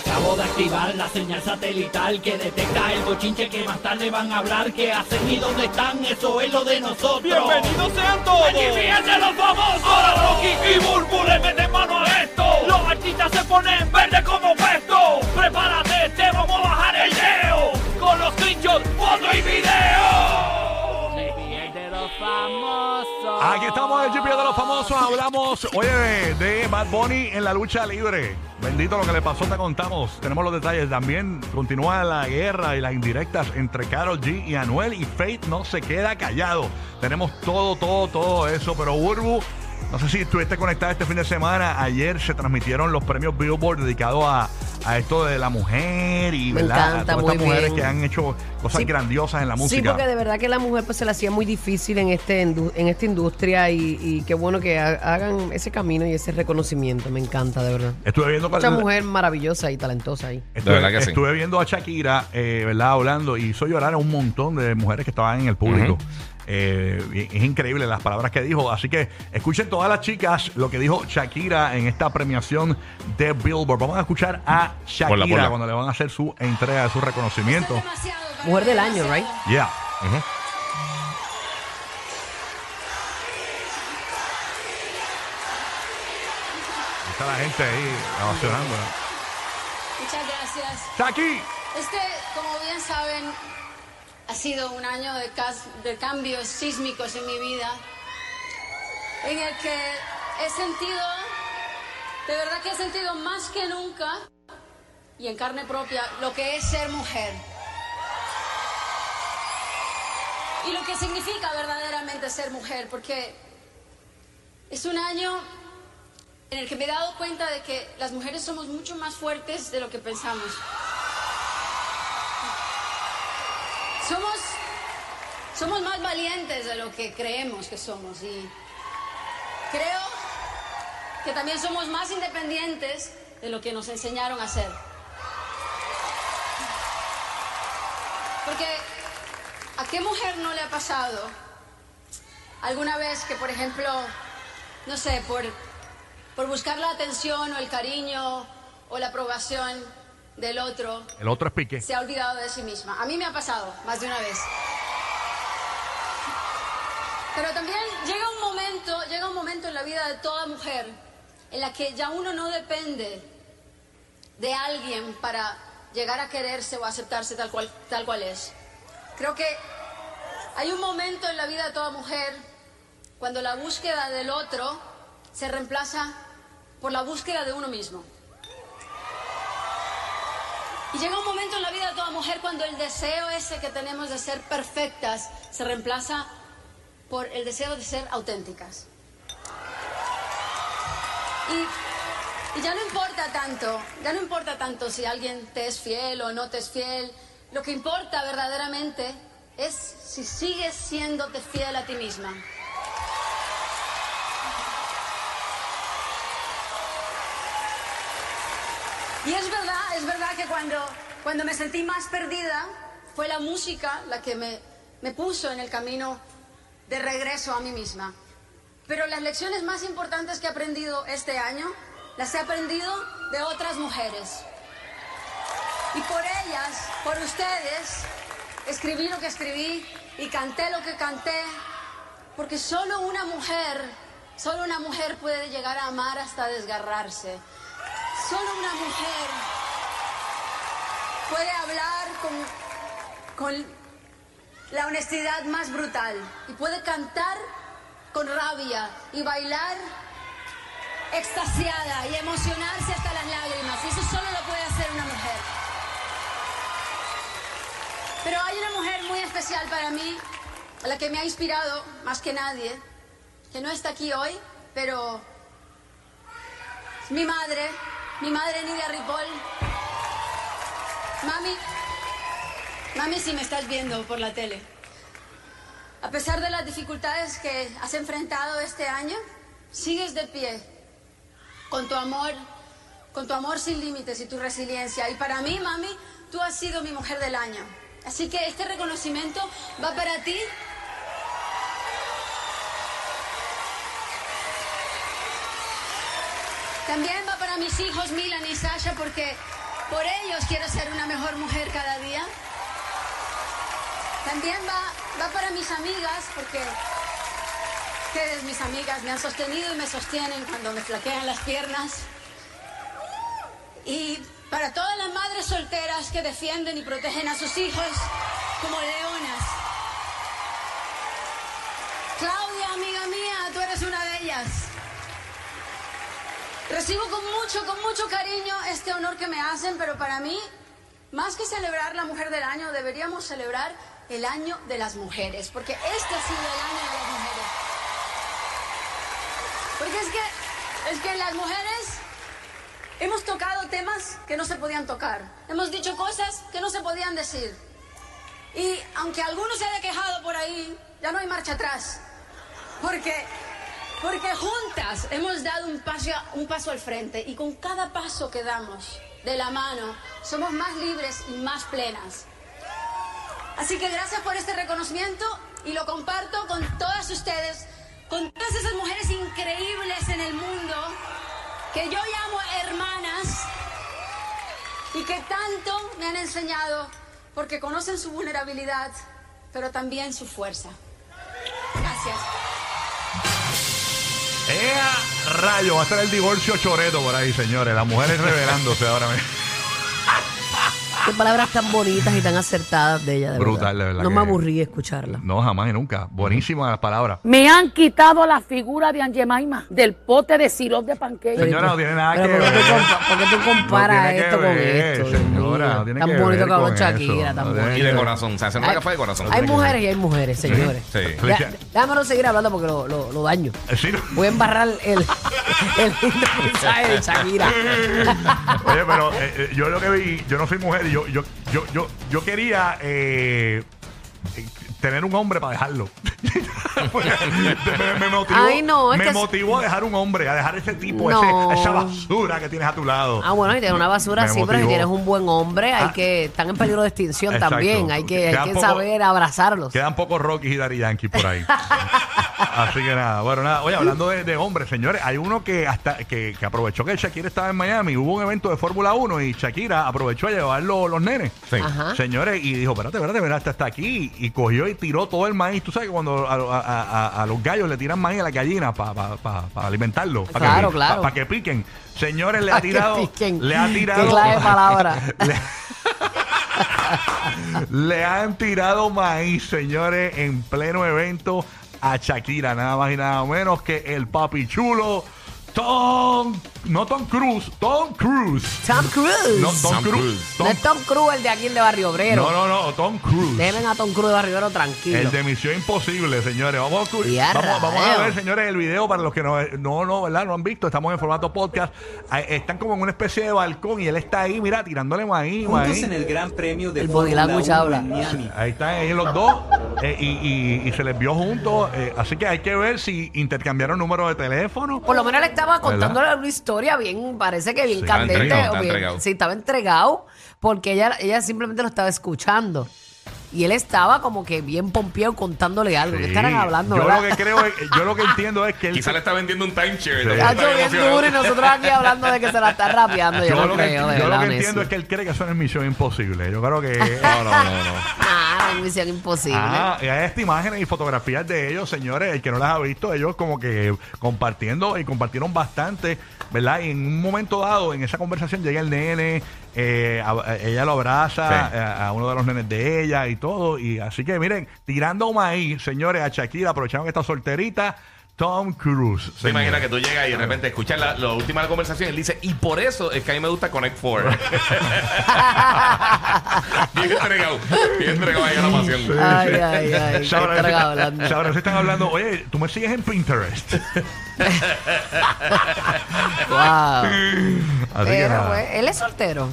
Acabo de activar la señal satelital que detecta el bochinche que más tarde van a hablar. ¿Qué hacen y dónde están? Eso es lo de nosotros. ¡Bienvenidos sean todos! ¡Aquí fíjense los famosos! Ahora Rocky y Burbu le meten mano a esto. Los artistas se ponen verde como pesto. Prepárate, te vamos a bajar el leo. Con los screenshots, foto y video. Aquí estamos el GP de los famosos. Hablamos, oye, de, Bad Bunny en la lucha libre. Bendito lo que le pasó, te contamos. Tenemos los detalles. También continúa la guerra y las indirectas entre Karol G y Anuel. Y Faith no se queda callado. Tenemos todo, todo, todo eso. Pero Burbu, no sé si estuviste conectada este fin de semana. Ayer se transmitieron los premios Billboard dedicados a, a esto de la mujer y Me ¿verdad? encanta, a todas estas muy mujeres bien. que han hecho cosas Sí. grandiosas en la música. Sí, porque de verdad que la mujer pues se la hacía muy difícil en este indu- en esta industria y, y qué bueno que ha- hagan ese camino y ese reconocimiento. Me encanta, de verdad. Estuve viendo Mucha mujer maravillosa y talentosa ahí. Estuve, verdad que sí. estuve viendo a Shakira, eh, ¿verdad? Hablando y hizo llorar a un montón de mujeres que estaban en el público. Eh, es increíble las palabras que dijo. Así que escuchen todas las chicas lo que dijo Shakira en esta premiación de Billboard. Vamos a escuchar a Shakira Ponla, ponla. cuando le van a hacer su entrega de su reconocimiento. Mujer del año, right? Yeah. Está la gente ahí emocionando. Muchas gracias. Shaki. Este, como bien saben, ha sido un año de, cambios sísmicos en mi vida, en el que he sentido, de verdad que he sentido más que nunca, y en carne propia, lo que es ser mujer. Y lo que significa verdaderamente ser mujer, porque es un año en el que me he dado cuenta de que las mujeres somos mucho más fuertes de lo que pensamos. Somos, somos más valientes de lo que creemos que somos y creo que también somos más independientes de lo que nos enseñaron a ser. Porque ¿a qué mujer no le ha pasado alguna vez que, por ejemplo, no sé, por, por buscar la atención o el cariño o la aprobación del otro, El otro es Piqué. se ha olvidado de sí misma. A mí me ha pasado más de una vez. Pero también llega un momento, llega un momento en la vida de toda mujer en la que ya uno no depende de alguien para llegar a quererse o aceptarse tal cual, tal cual es. Creo que hay un momento en la vida de toda mujer cuando la búsqueda del otro se reemplaza por la búsqueda de uno mismo. Y llega un momento en la vida de toda mujer cuando el deseo ese que tenemos de ser perfectas se reemplaza por el deseo de ser auténticas. Y, ya no importa tanto, ya no importa tanto si alguien te es fiel o no te es fiel. Lo que importa verdaderamente es si sigues siéndote fiel a ti misma. Y es verdad que cuando, cuando me sentí más perdida, fue la música la que me, me puso en el camino de regreso a mí misma. Pero las lecciones más importantes que he aprendido este año, las he aprendido de otras mujeres. Y por ellas, por ustedes, escribí lo que escribí y canté lo que canté, porque solo una mujer, solo una mujer puede llegar a amar hasta desgarrarse. Solo una mujer puede hablar con, con la honestidad más brutal y puede cantar con rabia y bailar extasiada y emocionarse hasta las lágrimas. Y eso solo lo puede hacer una mujer. Pero hay una mujer muy especial para mí, a la que me ha inspirado más que nadie, que no está aquí hoy, pero es mi madre, mi madre Nidia Ripoll. Mami, mami, si me estás viendo por la tele. A pesar de las dificultades que has enfrentado este año, sigues de pie con tu amor, con tu amor sin límites y tu resiliencia. Y para mí, mami, tú has sido mi mujer del año. Así que este reconocimiento va para ti. También va para mis hijos Milan y Sasha porque Por ellos quiero ser una mejor mujer cada día. También va, va para mis amigas, porque ustedes, mis amigas, me han sostenido y me sostienen cuando me flaquean las piernas. Y para todas las madres solteras que defienden y protegen a sus hijos como leonas. Claudia, amiga mía, tú eres una de ellas. Recibo con mucho, con mucho cariño este honor que me hacen, pero para mí, más que celebrar la Mujer del Año, deberíamos celebrar el Año de las Mujeres, porque este ha sido el Año de las Mujeres. Porque es que, es que las mujeres hemos tocado temas que no se podían tocar, hemos dicho cosas que no se podían decir. Y aunque alguno se haya quejado por ahí, ya no hay marcha atrás. Porque, porque juntas hemos dado un paso, al frente y con cada paso que damos de la mano somos más libres y más plenas. Así que gracias por este reconocimiento y lo comparto con todas ustedes, con todas esas mujeres increíbles en el mundo que yo llamo hermanas y que tanto me han enseñado porque conocen su vulnerabilidad, pero también su fuerza. Gracias. ¡Ea! Rayo, va a ser el divorcio choreto por ahí, señores. Las mujeres revelándose ahora mismo. Qué palabras tan bonitas y tan acertadas de ella, de Brutal, de verdad No que- me aburrí de escucharla. No, jamás y nunca. Buenísimas las palabras. Me han quitado la figura de Angemaima del pote de sirope de panqueque. Señora, no tiene nada Pero que ¿por qué ver. tú compa- por qué tú comparas No tiene que esto con ver, esto? Dios señora, mío? no tiene tan que bonito ver que habló con Shakira, eso. tan No bonito. Y de corazón, se hacen una Hay- café de corazón. Hay mujeres y hay mujeres, señores. Sí. Ya, déjamelo seguir hablando porque lo, lo, lo daño. Eh, sí, no. Voy a embarrar el, el lindo mensaje de Shakira. Oye, pero eh, eh, yo lo que vi, yo no soy mujer y yo, yo, yo, yo, yo quería eh, tener un hombre para dejarlo. me, me motivó, Ay, no, es me que motivó a dejar un hombre, a dejar ese tipo, No. ese, esa basura que tienes a tu lado. Ah, bueno, y tienes una basura Me así, pero si motivó. tienes un buen hombre, hay Ah. que están en peligro de extinción Exacto. también. Hay que, hay que poco- saber abrazarlos. Quedan pocos Rocky y Daddy Yankee por ahí. Así que nada, bueno, nada. Oye, hablando de, de hombres, señores, hay uno que hasta que, que aprovechó que Shakira estaba en Miami, hubo un evento de Fórmula 1 y Shakira aprovechó a llevar los, los nenes. Sí. Ajá. Señores, y dijo, espérate, espérate, espérate, hasta, hasta aquí. Y cogió y tiró todo el maíz. Tú sabes que cuando a, a- a- a los gallos le tiran maíz a las gallinas para alimentarlo. Para Claro, que, claro. Para que piquen. Señores, le Pa' ha tirado. Le ha Qué tirado. clave de palabra. le, le han tirado maíz, señores, en pleno evento a Shakira. Nada más y nada menos que el papi chulo. Tom, no Tom Cruise, Tom Cruise. Tom Cruise. No, Tom Tom Cruise. Cruise. Tom- No es Tom Cruise el de aquí el de Barrio Obrero. no, no, no, Tom Cruise. Dejen a Tom Cruise de Barrio Obrero tranquilo. El de Misión Imposible, señores. Vamos a, vamos, vamos a ver, señores, el video para los que no, no, no, ¿verdad? no han visto. Estamos en formato podcast. Están como en una especie de balcón y él está ahí, mira, tirándole maíz, Juntos maíz. en el Gran Premio de El body Fórmula language 1 habla. en Miami. Ahí están ellos los dos eh, y, y- y se les vio juntos. eh, así que hay que ver si intercambiaron números de teléfono. Por lo menos él estaba ¿Verdad? contándole una historia bien, parece que bien Sí, estaba candente. entregado, o estaba bien- entregado. Sí, estaba entregado porque ella, ella simplemente lo estaba escuchando. Y él estaba como que bien pompeado contándole algo. ¿Qué Sí. estarán hablando? Yo verdad? lo que creo, es- yo lo que entiendo es que él. Quizá le está vendiendo un timeshare. Sí. Está bien duro y nosotros aquí hablando de que se la está rapeando. Yo, yo no lo que, creo, de yo lo verdad, que entiendo es que él cree que eso es misión imposible. Yo creo que. No, no, no, no. Misión imposible. Ah, y hay estas imágenes y fotografías de ellos, señores, el que no las ha visto, ellos como que compartiendo y compartieron bastante, ¿verdad? Y en un momento dado, en esa conversación, llega el nene, eh, a- a- ella lo abraza Sí. a, a uno de los nenes de ella y todo. Y así que miren, tirando maíz, señores, a Shakira, aprovecharon que está solterita, Tom Cruise. Se imagina que tú llegas y de repente escuchas la, la última de la conversación y él dice, y por eso es que a mí me gusta Connect Four. bien entregado, bien entregado ahí a la pasión. Ay, ay, ay. ¿Qué Sabrá estarán si- hablando? sabrá si están hablando, oye, tú me sigues en Pinterest. Wow. Así que Pero, nada. pues, ¿él es soltero?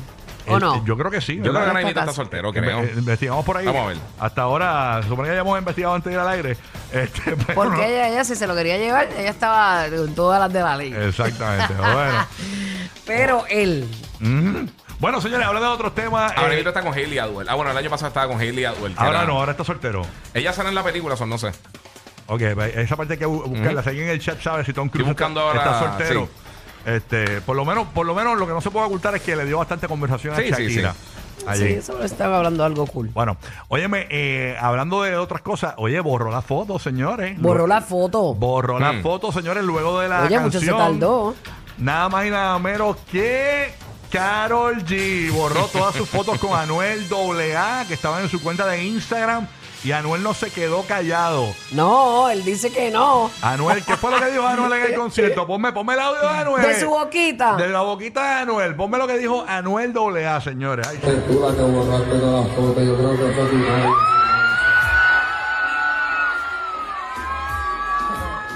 ¿O Él- no? Yo creo que sí. Yo creo que Naimita está soltero, creo. Investigamos por ahí. Vamos a ver. Hasta ahora, supone que hayamos investigado antes de ir al aire. Este, pero Porque no. ella, ella, si se lo quería llevar, ella estaba con todas las de la ley. Exactamente. bueno. Pero él. Ujú. Bueno, señores, hablando de otros temas. Ahora eh, mismo está con Hailey Atwell. Ah, bueno, el año pasado estaba con Hailey Atwell. que ahora era- no, ahora está soltero. Ella sale en la película, son no sé. Ok, esa parte hay que bu- buscarla. Si alguien en el chat sabe si Tom Cruise buscando está, ahora, está soltero. sí. Este, por lo menos, por lo menos lo que no se puede ocultar es que le dio bastante conversación a Sí, sí, Shakira. allí. Sí, eso están hablando algo cool. Bueno, óyeme, eh, hablando de otras cosas, oye, borró la foto, señores. Borró la foto. Borró la Mm. foto, señores, luego de la Oye, mucho canción. se tardó. Nada más y nada menos que Carol G borró todas sus fotos con Anuel AA, que estaban en su cuenta de Instagram, y Anuel no se quedó callado. No, él dice que no. Anuel, ¿qué fue lo que dijo Anuel en el concierto? Ponme, ponme el audio de Anuel. De su boquita. De la boquita de Anuel. Ponme lo que dijo Anuel AA, señores. Ay, Tú la que borraste de las fotos, yo creo que fue tu novio.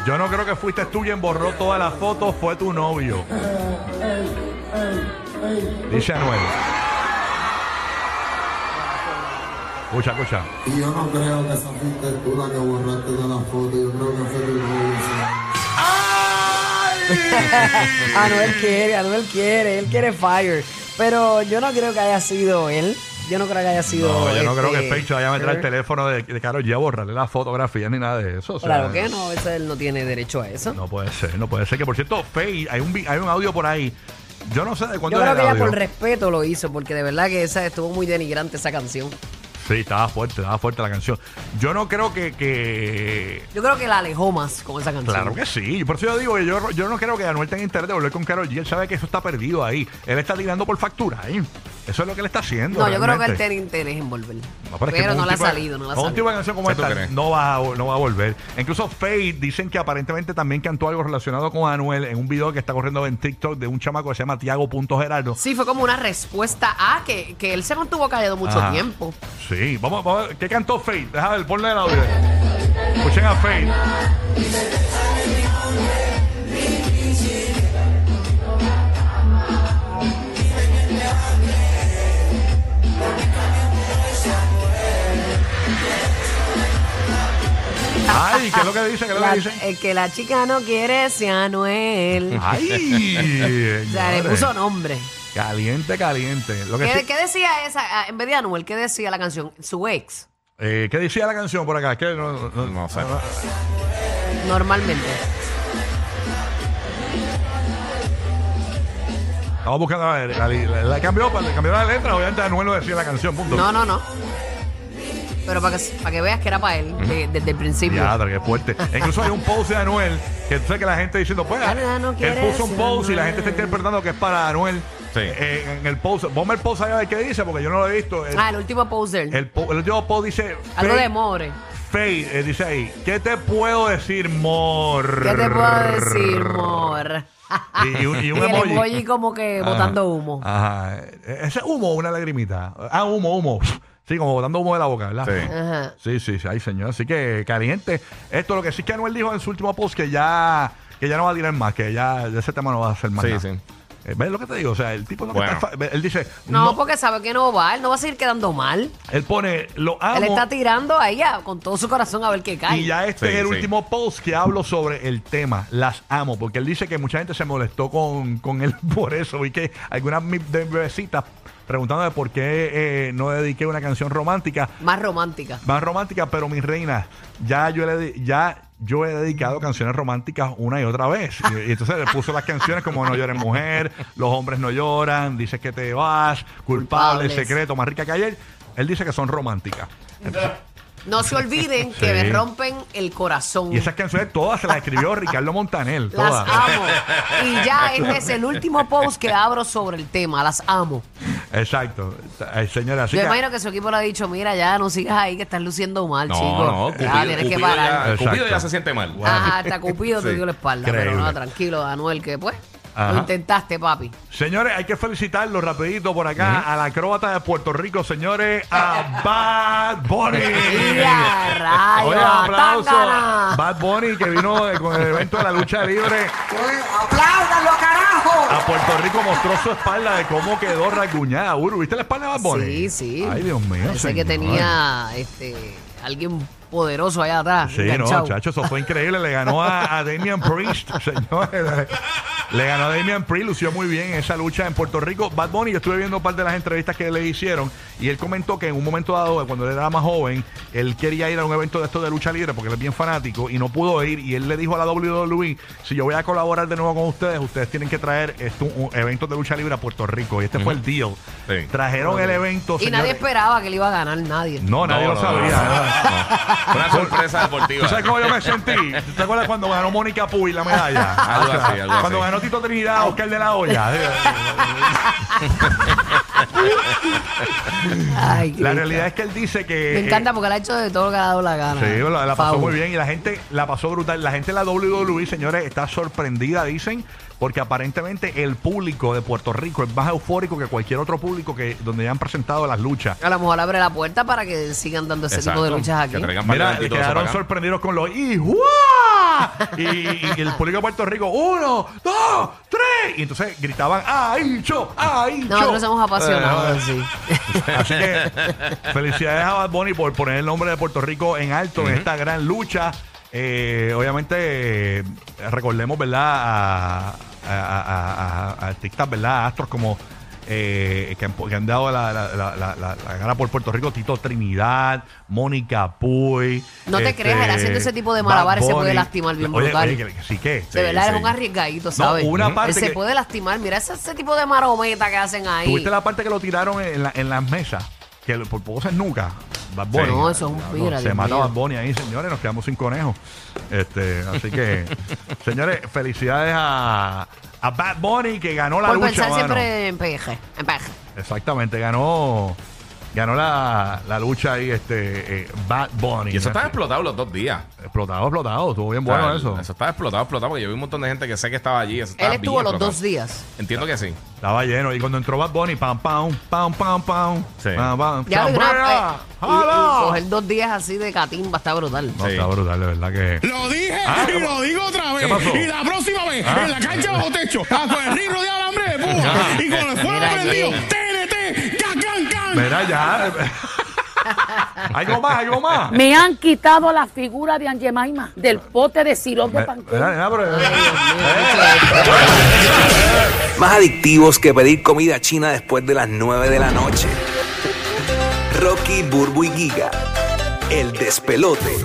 yo no creo que fuiste tú quien borró todas las fotos, fue tu novio. Dice Anuel. Escucha, escucha. Y yo no creo que esa fuiste tú la que borraste de las fotos, yo creo que fue tu novio. Anuel quiere, Anuel quiere, él quiere fire. Pero yo no creo que haya sido él. Yo no creo que haya sido. No, yo no este, creo que Fecho vaya a meter el Carol. teléfono de, de Karol G a borrarle la fotografía ni nada de eso. o sea, Claro que no, eso él no tiene derecho a eso. No puede ser, no puede ser. Que por cierto, Faye, hay un, hay un audio por ahí. Yo no sé de cuándo Yo creo que el ella por respeto lo hizo, porque de verdad que esa estuvo muy denigrante esa canción. Sí, estaba fuerte, estaba fuerte la canción. Yo no creo que. que... Yo creo que la alejó más con esa canción. Claro que sí. Por eso yo digo, yo, yo no creo que Anuel tenga interés de volver con Karol G. Él sabe que eso está perdido ahí. Él está tirando por factura ahí. Eso es lo que él está haciendo. No, yo creo que él tiene interés en volver. No, pero no la ha salido, no la ha con un tipo salido. de canción como ¿Sí tú esta no va, a, no va a volver. Incluso Faye dicen que aparentemente también cantó algo relacionado con Anuel en un video que está corriendo en TikTok de un chamaco que se llama Tiago.Gerardo. Sí, fue como una respuesta a que, que él se mantuvo callado mucho Ajá. tiempo. Sí, vamos, vamos a ver. ¿Qué cantó Faye? Déjame ver, ponle el audio. Escuchen a Faye. ¿Qué es que dice? ¿Qué es La- que dice? el que la chica no quiere es Anuel. Ay, o sea, le puso nombre. Caliente, caliente. Lo que ¿Qué, sí- qué decía esa? ah, En vez de Anuel, ¿qué decía la canción? Su ex, eh, ¿Qué decía la canción por acá? ¿Qué? No, no- No sé. normalmente. Estamos buscando a ver, la, la- la cambió, para- le cambió la letra, obviamente Anuel no decía la canción, punto. No, no, no. Pero para que, para que veas que era para él de- desde el principio. Ya, qué fuerte. E incluso hay un post de Anuel que tú sabes que la gente diciendo, pues, Ya no él puso un ser post y la gente está interpretando que es para Anuel. Sí. Eh, en el post, ponme el post ahí a ver qué dice, porque yo no lo he visto. El, Ah, el último poster. el, po- el último post dice, Algo Faye- de more. Faye, eh, dice ahí, ¿qué te puedo decir, mor? ¿Qué te puedo decir, more? Y, y un, y Y un el emoji. emoji como que Ajá. botando humo. Ajá. Ese humo o una lagrimita. Ah, humo, humo. Sí, como botando humo de la boca, ¿verdad? Sí. Ajá. Sí, sí, sí, ay señor. Así que caliente. Esto lo que sí que Anuel dijo en su último post que ya, que ya no va a tirar más, que ya de ese tema no va a hacer más. Sí, nada. sí. Eh, ¿Ves lo que te digo? O sea, el tipo no Bueno. está él dice, No, no, porque sabe que no va. Él no va a seguir quedando mal. él pone, lo amo. Él está tirando a ella con todo su corazón a ver qué cae. Y ya este Sí, es el sí. último post que hablo sobre el tema. Las amo. Porque él dice que mucha gente se molestó con, con él por eso. Y que algunas mi- de bebecitas preguntando de por qué eh, no dediqué una canción romántica. Más romántica. Más romántica, pero mi reina, ya yo le ya yo he dedicado canciones románticas una y otra vez. Y, y entonces le puso las canciones como No llores mujer, Los hombres no lloran, Dices que te vas, Culpable, Culpables. Secreto, Más rica que ayer. Él dice que son románticas. No se olviden que me rompen el corazón. Y esas canciones todas se las escribió Ricardo Montanel. Las Todas. amo. Y ya este es el último post que abro sobre el tema. Las amo. Exacto. Ay, señora, así Yo que- imagino que su equipo le ha dicho, mira, ya no sigas ahí que estás luciendo mal, No, chico. no, ya Cupido, tienes que Cupido parar. ya, Cupido Exacto. ya se siente mal. Ajá, hasta Cupido te Sí. dio la espalda. Increíble. Pero no, tranquilo, Anuel, que pues Ajá. lo intentaste, papi. Señores, hay que felicitarlo rapidito por acá a la acróbata de Puerto Rico, señores, a Bad Bunny. ¡Ya, rayos! Oye, aplauso. ¡Tángana! Bad Bunny que vino con el evento de la lucha libre ¡Apláudanlo, carajo! a Puerto Rico, mostró su espalda de cómo quedó rasguñada. Uru, ¿viste la espalda de Bad Bunny? Sí, sí. Ay, Dios mío. Parece que señor. tenía este alguien poderoso allá atrás. Sí, no, enganchado. chacho, eso fue increíble. Le ganó a, a Damian Priest, señores. Le ganó a Damian Priest, lució muy bien en esa lucha en Puerto Rico. Bad Bunny, yo estuve viendo parte de las entrevistas que le hicieron y él comentó que en un momento dado, cuando él era más joven, él quería ir a un evento de esto de lucha libre porque él es bien fanático y no pudo ir y él le dijo a la WWE, si yo voy a colaborar de nuevo con ustedes, ustedes tienen que traer esto, un, evento de lucha libre a Puerto Rico y este fue el deal. Sí. Trajeron el evento. Y nadie esperaba que le iba a ganar nadie. No, nadie No, lo no, sabía. Una sorpresa deportiva. ¿Tú sabes cómo yo me sentí? ¿Te acuerdas cuando ganó Mónica Puy la medalla? Algo así, algo Cuando así. ganó Tito Trinidad, Oscar de la Hoya. Ay, La realidad es que él dice que. Me eh, encanta porque él ha hecho de todo lo que ha dado la gana. Sí, la, la pasó muy bien y la gente la pasó brutal. La gente de la WWE, señores, está sorprendida, dicen, porque aparentemente el público de Puerto Rico es más eufórico que cualquier otro público que donde ya han presentado las luchas. A lo mejor abre la puerta para que sigan dando ese tipo de Exacto. luchas aquí. Que traigan Mira, eventitos quedaron sorprendidos con los ¡Ijua! y, y el público de Puerto Rico, uno, dos, tres. Y entonces gritaban, ¡ay, cho! ¡ay, cho! Nosotros somos apasionados, Eh, sí. Así que felicidades a Bad Bunny por poner el nombre de Puerto Rico en alto en esta gran lucha. Eh, obviamente, eh, recordemos, ¿verdad? A, a- a- a- artistas, ¿verdad? Astros como eh, que, han, que han dado la, la, la, la- gana por Puerto Rico, Tito Trinidad, Mónica Puy. No te creas, él haciendo ese tipo de malabares se puede lastimar bien Oye, brutal. oye, que, sí que. De verdad, sí. eres un arriesgadito, ¿sabes? una Él parte se que- puede lastimar. Mira ese, ese tipo de marometa que hacen ahí. ¿Tuviste la parte que lo tiraron en, la- en las mesas? Que por poco se nunca. Bad Bunny. No, eso es un- No, mira, Se mata mío. Bad Bunny ahí, señores. Nos quedamos sin conejo. Este, así que, señores, felicidades a, a Bad Bunny que ganó la Por lucha. pensar mano. siempre en peje, en peje. Exactamente, ganó. Ganó la, la lucha ahí, este, eh, Bad Bunny. Y eso estaba explotado los dos días. explotado, explotado. Estuvo bien bueno eso. Eso estaba explotado, explotado, porque yo vi un montón de gente que sé que estaba allí. eso Él estaba estuvo bien los explotado. dos días. Entiendo que sí. Estaba lleno. Y cuando entró Bad Bunny, pam, pam, pam, pam, pam. Sí. pam, pam, Ya lo y, y ¡Hala! coger dos días así de catimba está brutal. No, Sí. está brutal, de verdad que. Lo dije Ah, y ¿qué lo digo otra vez. ¿Qué pasó? Y la próxima vez, Ah. en la cancha bajo techo, ah, con el de alambre de púa y con el fuego Mira prendido. Mira ya. algo más, algo más. Me han quitado la figura de Angemaima del pote de sirope de panqueque. Más adictivos que pedir comida china después de las 9 de la noche. Rocky, Burbu y Giga. El despelote.